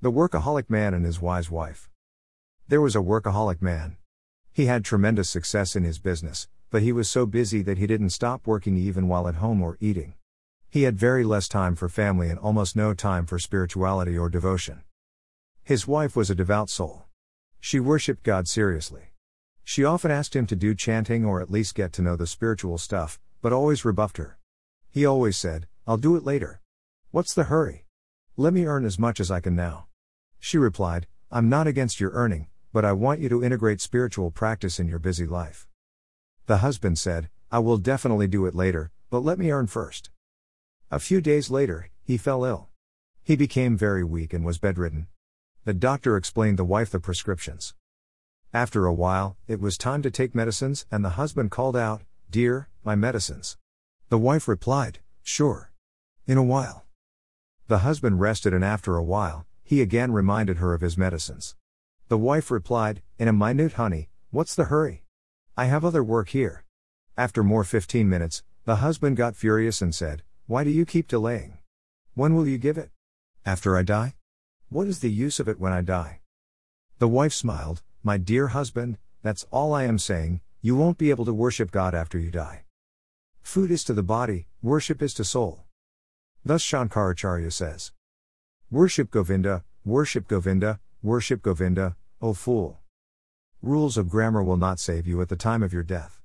The Workaholic Man and His Wise Wife. There was a workaholic man. He had tremendous success in his business, but he was so busy that he didn't stop working even while at home or eating. He had very less time for family and almost no time for spirituality or devotion. His wife was a devout soul. She worshipped God seriously. She often asked him to do chanting or at least get to know the spiritual stuff, but always rebuffed her. He always said, I'll do it later. What's the hurry? Let me earn as much as I can now. She replied, I'm not against your earning, but I want you to integrate spiritual practice in your busy life. The husband said, I will definitely do it later, but let me earn first. A few days later, he fell ill. He became very weak and was bedridden. The doctor explained the wife the prescriptions. After a while, it was time to take medicines, and the husband called out, Dear, my medicines. The wife replied, Sure. In a while. The husband rested, and after a while, he again reminded her of his medicines. The wife replied, In a minute, honey, what's the hurry? I have other work here. After more 15 minutes, the husband got furious and said, Why do you keep delaying? When will you give it? After I die? What is the use of it when I die? The wife smiled, My dear husband, that's all I am saying, you won't be able to worship God after you die. Food is to the body, worship is to soul. Thus Shankaracharya says Worship Govinda, worship Govinda, worship Govinda, O fool. Rules of grammar will not save you at the time of your death.